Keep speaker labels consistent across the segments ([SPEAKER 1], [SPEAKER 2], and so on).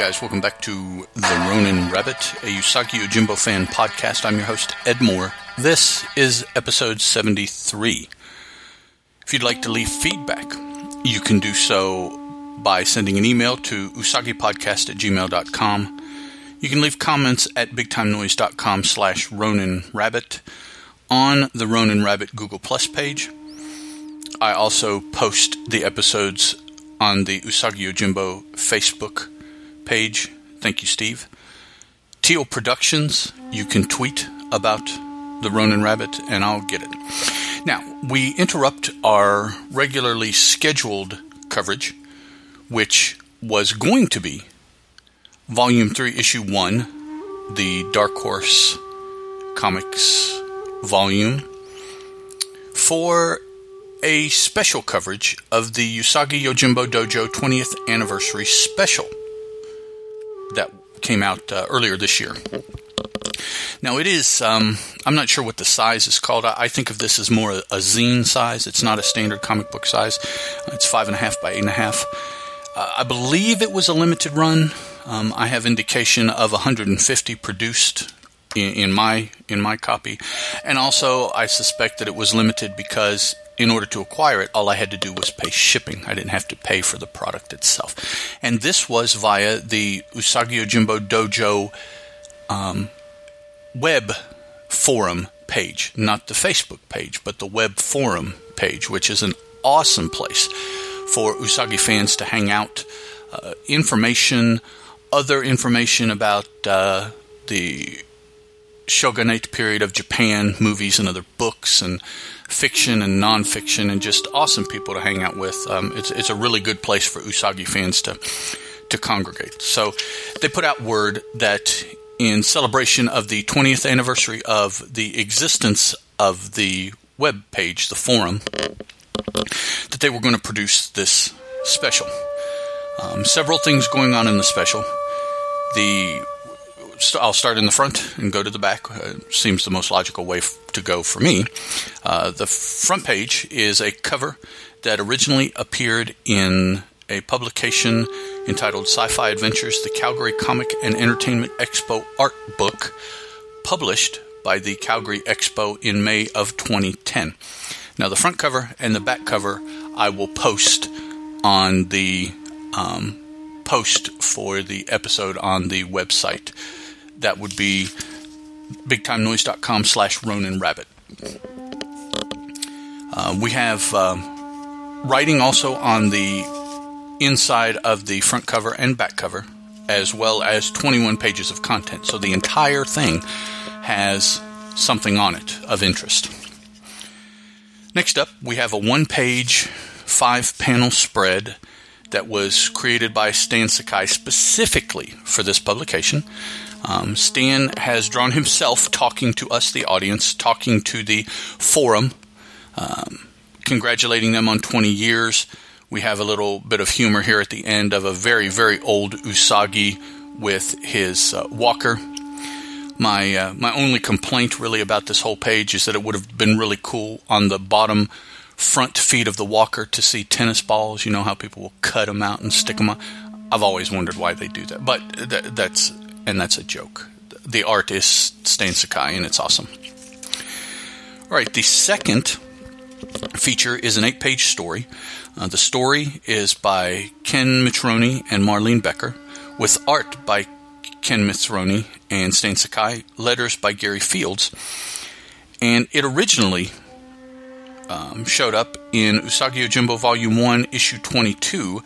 [SPEAKER 1] guys, welcome back to The Ronin Rabbit, a Usagi Yojimbo fan podcast. I'm your host, Ed Moore. This is episode 73. If you'd like to leave feedback, you can do so by sending an email to usagipodcast at gmail.com. You can leave comments at bigtimenoise.com slash Ronin Rabbit on the Ronin Rabbit Google Plus page. I also post the episodes on the Usagi Yojimbo Facebook page. Thank you, Steve. Teal Productions, you can tweet about the Ronin Rabbit and I'll get it. Now, we interrupt our regularly scheduled coverage, which was going to be Volume 3, Issue 1, the Dark Horse Comics volume, for a special coverage of the Usagi Yojimbo Dojo 20th Anniversary Special came out uh, earlier this year. Now it is. Um, I'm not sure what the size is called. I, I, think of this as more a, a, zine size. It's not a standard comic book size. It's five and a half by eight and a half. Uh, I believe it was a limited run. Um, I have indication of 150 produced in, in my in my copy, and also I suspect that it was limited because in order to acquire it, all I had to do was pay shipping. I didn't have to pay for the product itself. And this was via the Usagi Yojimbo Dojo um, web forum page, not the Facebook page, but the web forum page, which is an awesome place for Usagi fans to hang out. Uh, information, other information about uh, the shogunate period of Japan, movies and other books, and fiction and nonfiction, and just awesome people to hang out with. Um, it's it's a really good place for Usagi fans to to congregate. So they put out word that in celebration of the 20th anniversary of the existence of the web page, the forum, that they were going to produce this special. Um, several things going on in the special. The I'll start in the front and go to the back. Uh, seems the most logical way f- to go for me. Uh, the front page is a cover that originally appeared in a publication entitled Sci Fi Adventures The Calgary Comic and Entertainment Expo Art Book, published by the Calgary Expo in May of 2010. Now, the front cover and the back cover I will post on the um, post for the episode on the website that would be bigtimenoise.com slash Ronin Rabbit. Uh, we have um, writing also on the inside of the front cover and back cover, as well as 21 pages of content. So the entire thing has something on it of interest. Next up, we have a one page, five panel spread that was created by Stan Sakai specifically for this publication. Um, Stan has drawn himself talking to us, the audience, talking to the forum, um, congratulating them on 20 years. We have a little bit of humor here at the end of a very, very old Usagi with his uh, walker. My uh, my only complaint really about this whole page is that it would have been really cool on the bottom front feet of the walker to see tennis balls. You know how people will cut them out and stick them on. I've always wondered why they do that, but th- that's and that's a joke. The art is Stan Sakai, and it's awesome. All right, the second feature is an eight page story. Uh, the story is by Ken Microni and Marlene Becker, with art by Ken Microni and Stan Sakai, letters by Gary Fields. And it originally um, showed up in Usagi Yojimbo Volume 1, Issue 22,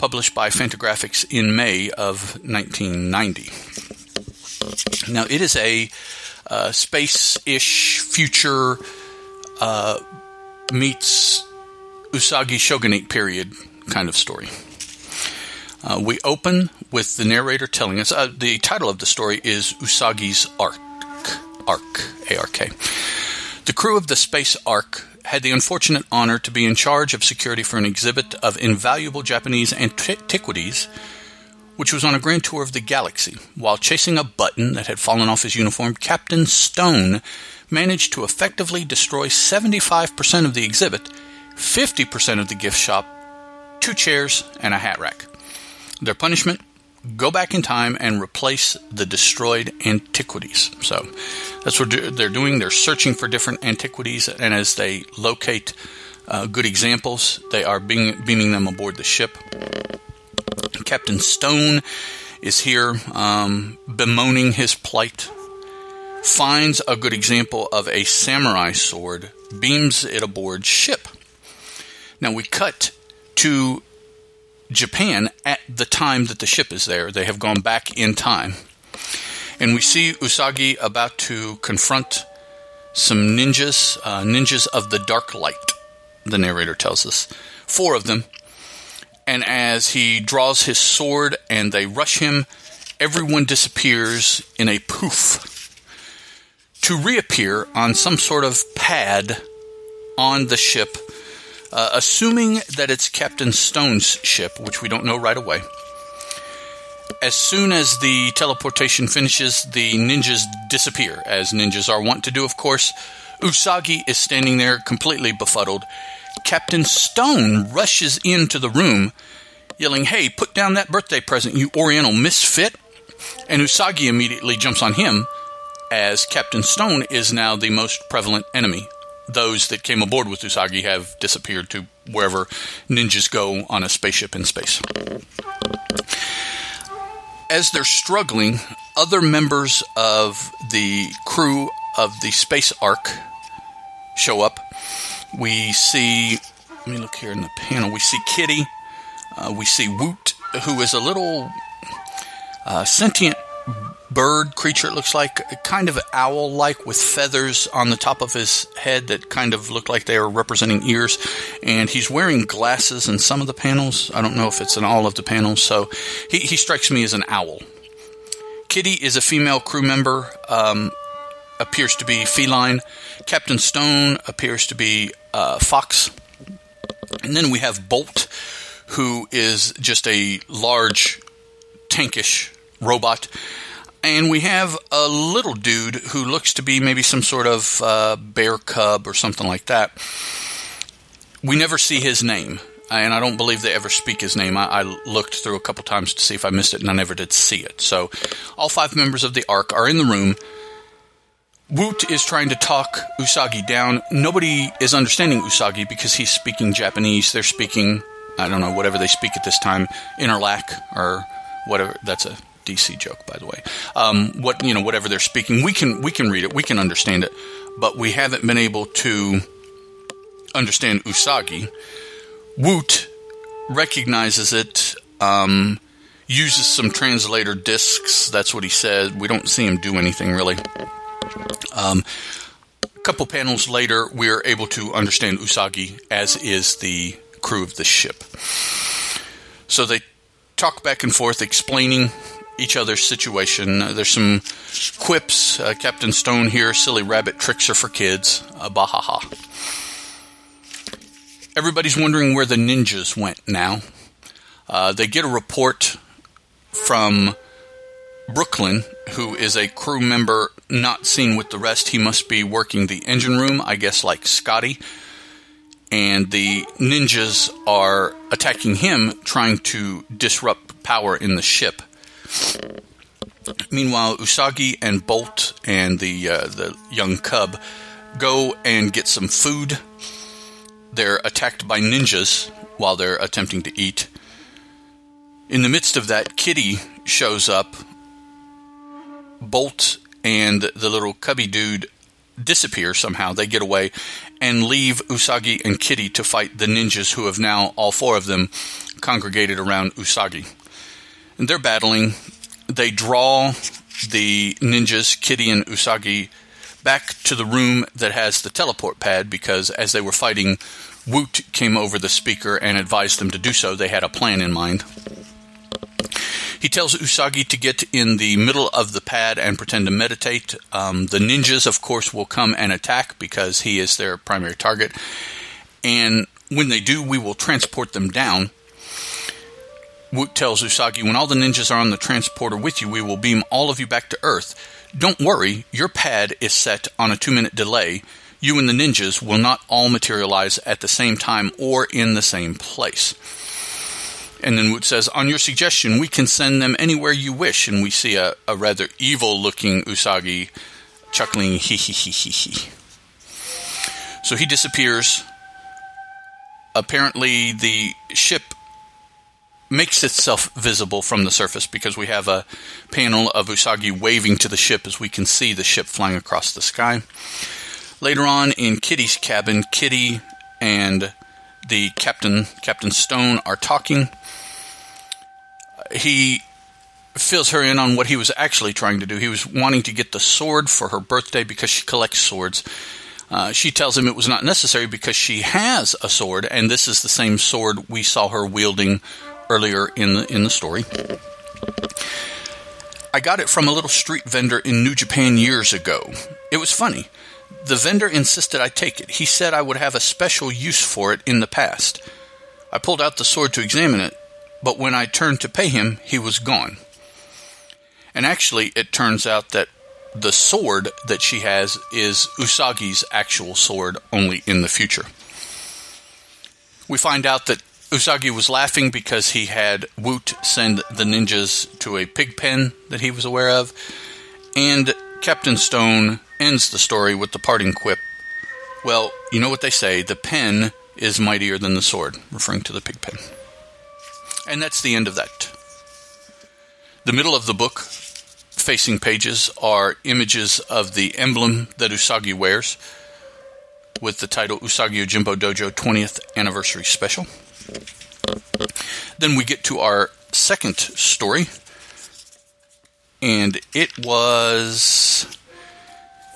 [SPEAKER 1] published by Fantagraphics in May of 1990. Now, it is a uh, space ish future uh, meets Usagi Shogunate period kind of story. Uh, we open with the narrator telling us uh, the title of the story is Usagi's Ark. Ark, A R K. The crew of the Space Ark had the unfortunate honor to be in charge of security for an exhibit of invaluable Japanese antiquities, which was on a grand tour of the galaxy. While chasing a button that had fallen off his uniform, Captain Stone managed to effectively destroy 75% of the exhibit, 50% of the gift shop, two chairs, and a hat rack. Their punishment? Go back in time and replace the destroyed antiquities. So that's what they're doing. They're searching for different antiquities, and as they locate uh, good examples, they are being, beaming them aboard the ship. Captain Stone is here um, bemoaning his plight. Finds a good example of a samurai sword, beams it aboard ship. Now we cut to Japan at the time that the ship is there. They have gone back in time. And we see Usagi about to confront some ninjas, uh, ninjas of the dark light, the narrator tells us. Four of them. And as he draws his sword and they rush him, everyone disappears in a poof to reappear on some sort of pad on the ship uh, assuming that it's Captain Stone's ship, which we don't know right away. As soon as the teleportation finishes, the ninjas disappear, as ninjas are wont to do, of course. Usagi is standing there completely befuddled. Captain Stone rushes into the room, yelling, Hey, put down that birthday present, you Oriental misfit! And Usagi immediately jumps on him, as Captain Stone is now the most prevalent enemy those that came aboard with Usagi have disappeared to wherever ninjas go on a spaceship in space. As they're struggling, other members of the crew of the Space Ark show up. We see, let me look here in the panel. We see Kitty. Uh, we see Woot, who is a little uh, sentient bird creature, it looks like, kind of owl like with feathers on the top of his head that kind of look like they are representing ears. And he's wearing glasses in some of the panels. I don't know if it's in all of the panels. So he, he strikes me as an owl. Kitty is a female crew member, um, appears to be feline. Captain Stone appears to be uh, fox. And then we have Bolt, who is just a large, tankish robot. And we have a little dude who looks to be maybe some sort of uh, bear cub or something like that. We never see his name, and I don't believe they ever speak his name. I, I, looked through a couple times to see if I missed it, and I never did see it. So, all five members of the Ark are in the room. Woot is trying to talk Usagi down. Nobody is understanding Usagi because he's speaking Japanese. They're speaking, I don't know, whatever they speak at this time, Interlac or whatever. That's a DC joke, by the way. Um, what you know, whatever they're speaking, we can we can read it, we can understand it, but we haven't been able to understand Usagi. Woot recognizes it, um, uses some translator discs. That's what he said. We don't see him do anything really. Um, a couple panels later, we're able to understand Usagi, as is the crew of the ship. So they talk back and forth, explaining each other's situation. Uh, there's some quips. Uh, Captain Stone here, silly rabbit tricks are for kids. Uh, bahaha. Everybody's wondering where the ninjas went now. Uh, they get a report from Brooklyn, who is a crew member not seen with the rest. He must be working the engine room, I guess, like Scotty. And the ninjas are attacking him, trying to disrupt power in the ship. Meanwhile, Usagi and Bolt and the uh, the young cub go and get some food. They're attacked by ninjas while they're attempting to eat. In the midst of that, Kitty shows up. Bolt and the little cubby dude disappear somehow. They get away and leave Usagi and Kitty to fight the ninjas who have now, all four of them, congregated around Usagi and they're battling. They draw the ninjas, Kitty and Usagi, back to the room that has the teleport pad because as they were fighting, Woot came over the speaker and advised them to do so. They had a plan in mind. He tells Usagi to get in the middle of the pad and pretend to meditate. Um, the ninjas, of course, will come and attack because he is their primary target. And when they do, we will transport them down. Woot tells Usagi, when all the ninjas are on the transporter with you, we will beam all of you back to Earth. Don't worry, your pad is set on a two minute delay. You and the ninjas will not all materialize at the same time or in the same place. And then Woot says, On your suggestion, we can send them anywhere you wish. And we see a, a rather evil looking Usagi chuckling, hee hee hee hee hee. So he disappears. Apparently, the ship makes itself visible from the surface because we have a panel of Usagi waving to the ship as we can see the ship flying across the sky. Later on in Kitty's cabin, Kitty and the captain, Captain Stone, are talking. He fills her in on what he was actually trying to do. He was wanting to get the sword for her birthday because she collects swords. Uh, she tells him it was not necessary because she has a sword, and this is the same sword we saw her wielding earlier in the in the story. I got it from a little street vendor in New Japan years ago. It was funny. The vendor insisted I take it. He said I would have a special use for it in the past. I pulled out the sword to examine it, but when I turned to pay him, he was gone. And actually, it turns out that the sword that she has is Usagi's actual sword, only in the future. We find out that Usagi was laughing because he had Woot send the ninjas to a pig pen that he was aware of, and Captain Stone ends the story with the parting quip Well, you know what they say the pen is mightier than the sword, referring to the pig pen. And that's the end of that. The middle of the book, facing pages, are images of the emblem that Usagi wears with the title Usagi Yojimbo Dojo 20th Anniversary Special. Then we get to our second story, and it was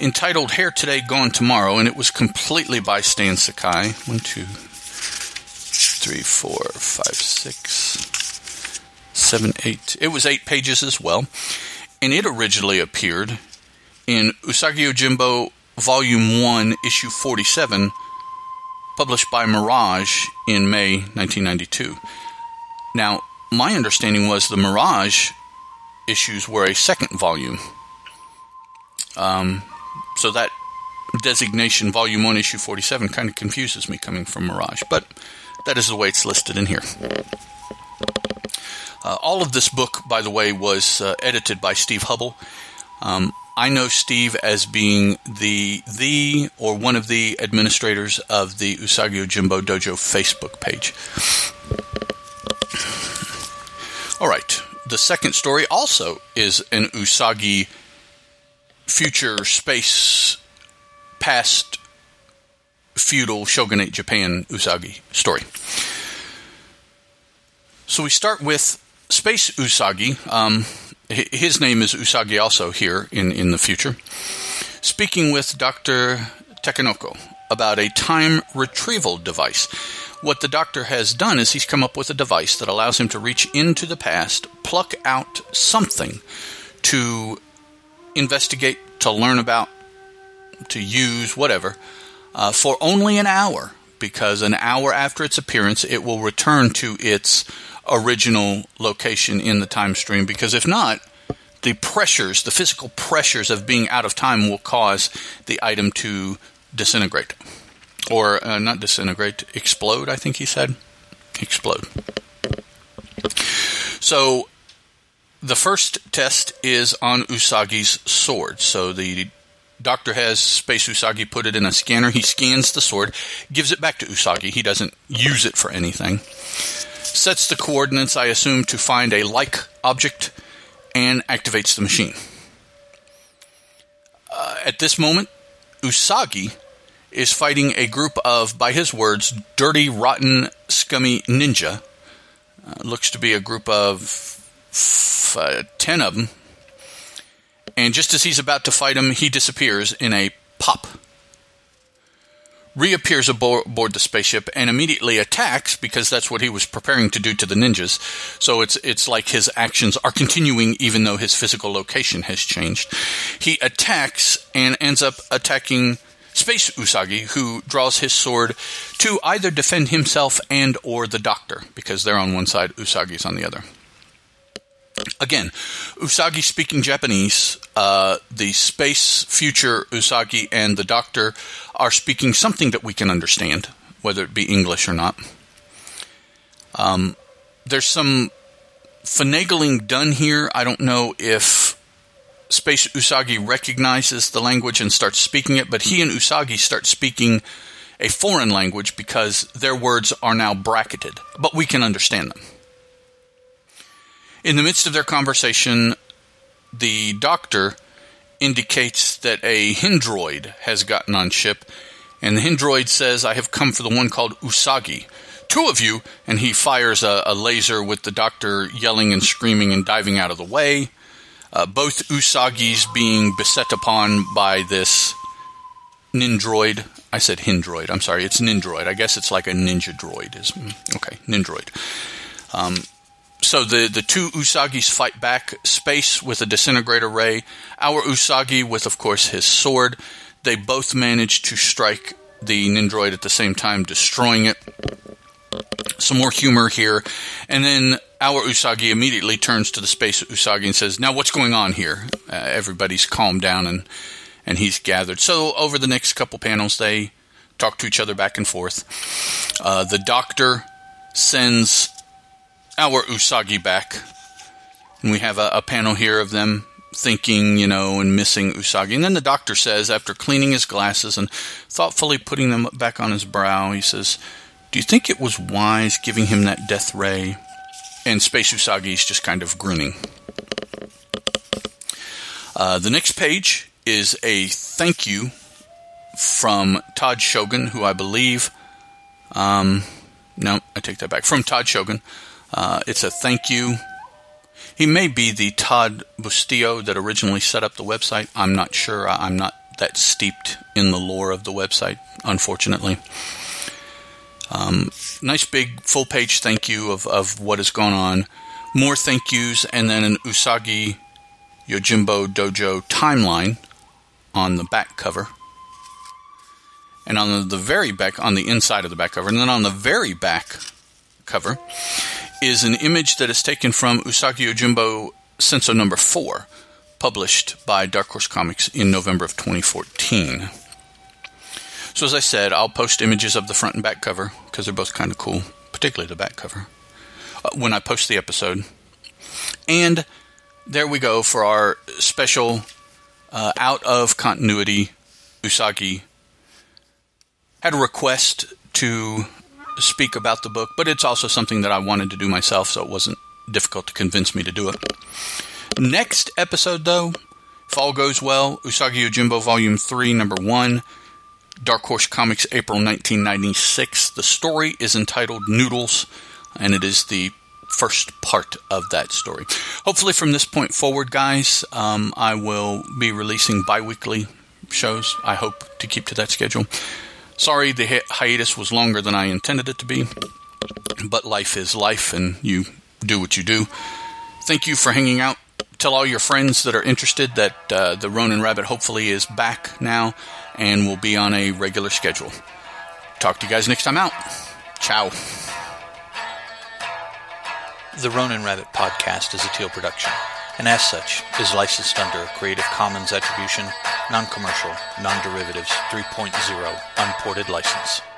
[SPEAKER 1] entitled Hair Today, Gone Tomorrow, and it was completely by Stan Sakai. One, two, three, four, five, six, seven, eight. It was eight pages as well, and it originally appeared in Usagi Yojimbo Volume 1, Issue 47, published by Mirage in May 1992. Now, my understanding was the Mirage issues were a second volume. Um, so that designation, Volume 1, Issue 47, kind of confuses me coming from Mirage, but that is the way it's listed in here. Uh, all of this book, by the way, was uh, edited by Steve Hubble. Um, I know Steve as being the the or one of the administrators of the Usagi Yojimbo Dojo Facebook page. All right, the second story also is an Usagi future space past feudal shogunate Japan Usagi story. So we start with Space Usagi. Um, his name is Usagi also here in, in the future. Speaking with Dr. Takenoko about a time retrieval device. What the doctor has done is he's come up with a device that allows him to reach into the past, pluck out something to investigate, to learn about, to use, whatever, uh, for only an hour. Because an hour after its appearance, it will return to its original location in the time stream. Because if not, the pressures, the physical pressures of being out of time will cause the item to disintegrate. Or uh, not disintegrate, explode, I think he said. Explode. So the first test is on Usagi's sword. So the doctor has Space Usagi put it in a scanner. He scans the sword, gives it back to Usagi. He doesn't use it for anything. Sets the coordinates, I assume, to find a like object and activates the machine. Uh, at this moment, Usagi is fighting a group of, by his words, dirty, rotten, scummy ninja. Uh, looks to be a group of f- uh, ten of them. And just as he's about to fight them, he disappears in a pop reappears aboard the spaceship and immediately attacks because that's what he was preparing to do to the ninjas. So it's it's like his actions are continuing even though his physical location has changed. He attacks and ends up attacking Space Usagi, who draws his sword to either defend himself and or the doctor because they're on one side, Usagi's on the other. Again, Usagi speaking Japanese, uh, the space future Usagi and the doctor are speaking something that we can understand, whether it be English or not. Um, there's some finagling done here. I don't know if Space Usagi recognizes the language and starts speaking it, but he and Usagi start speaking a foreign language because their words are now bracketed, but we can understand them. In the midst of their conversation, the doctor indicates that a Hindroid has gotten on ship, and the Hindroid says, I have come for the one called Usagi. Two of you, and he fires a, a laser with the doctor yelling and screaming and diving out of the way. Uh, both Usagis being beset upon by this Nindroid. I said Hindroid. I'm sorry, it's Nindroid. I guess it's like a ninja droid. Is okay, Nindroid. Um, so the the two Usagis fight back. Space with a disintegrator ray. Our Usagi with, of course, his sword. They both manage to strike the Nindroid at the same time, destroying it. Some more humor here, and then our Usagi immediately turns to the space Usagi and says, "Now, what's going on here?" Uh, everybody's calmed down and and he's gathered. So over the next couple panels, they talk to each other back and forth. Uh, the doctor sends our Usagi back, and we have a, a panel here of them thinking, you know, and missing Usagi. And then the doctor says, after cleaning his glasses and thoughtfully putting them back on his brow, he says, Do you think it was wise giving him that death ray? And Space Usagi's just kind of grinning. Uh, the next page is a thank you from Todd Shogun, who I believe. Um, no, I take that back. From Todd Shogun. Uh, it's a thank you. He may be the Todd Bustillo that originally set up the website. I'm not sure. I'm not that steeped in the lore of the website, unfortunately. Um, nice big full page thank you of, of what has gone on. More thank yous, and then an Usagi Yojimbo Dojo timeline on the back cover. And on the very back, on the inside of the back cover, and then on the very back cover is an image that is taken from Usagi Yojimbo Senso number 4, published by Dark Horse Comics in November of 2014. So, as I said, I'll post images of the front and back cover because they're both kind of cool, particularly the back cover, uh, when I post the episode. And there we go for our special uh, out of continuity Usagi had a request to speak about the book, but it's also something that I wanted to do myself, so it wasn't difficult to convince me to do it. Next episode, though, if all goes well, Usagi Yojimbo Volume 3, Number 1, Dark Horse Comics, April 1996. The story is entitled Noodles, and it is the first part of that story. Hopefully, from this point forward, guys, um, I will be releasing bi weekly shows. I hope to keep to that schedule. Sorry, the hi- hiatus was longer than I intended it to be, but life is life, and you do what you do. Thank you for hanging out. Tell all your friends that are interested that uh, the Ronin Rabbit hopefully is back now and will be on a regular schedule. Talk to you guys next time out. Ciao.
[SPEAKER 2] The Ronin Rabbit podcast is a Teal production, and as such is licensed under a Creative Commons Attribution, Non-Commercial, Non-Derivatives 3.0 Unported License.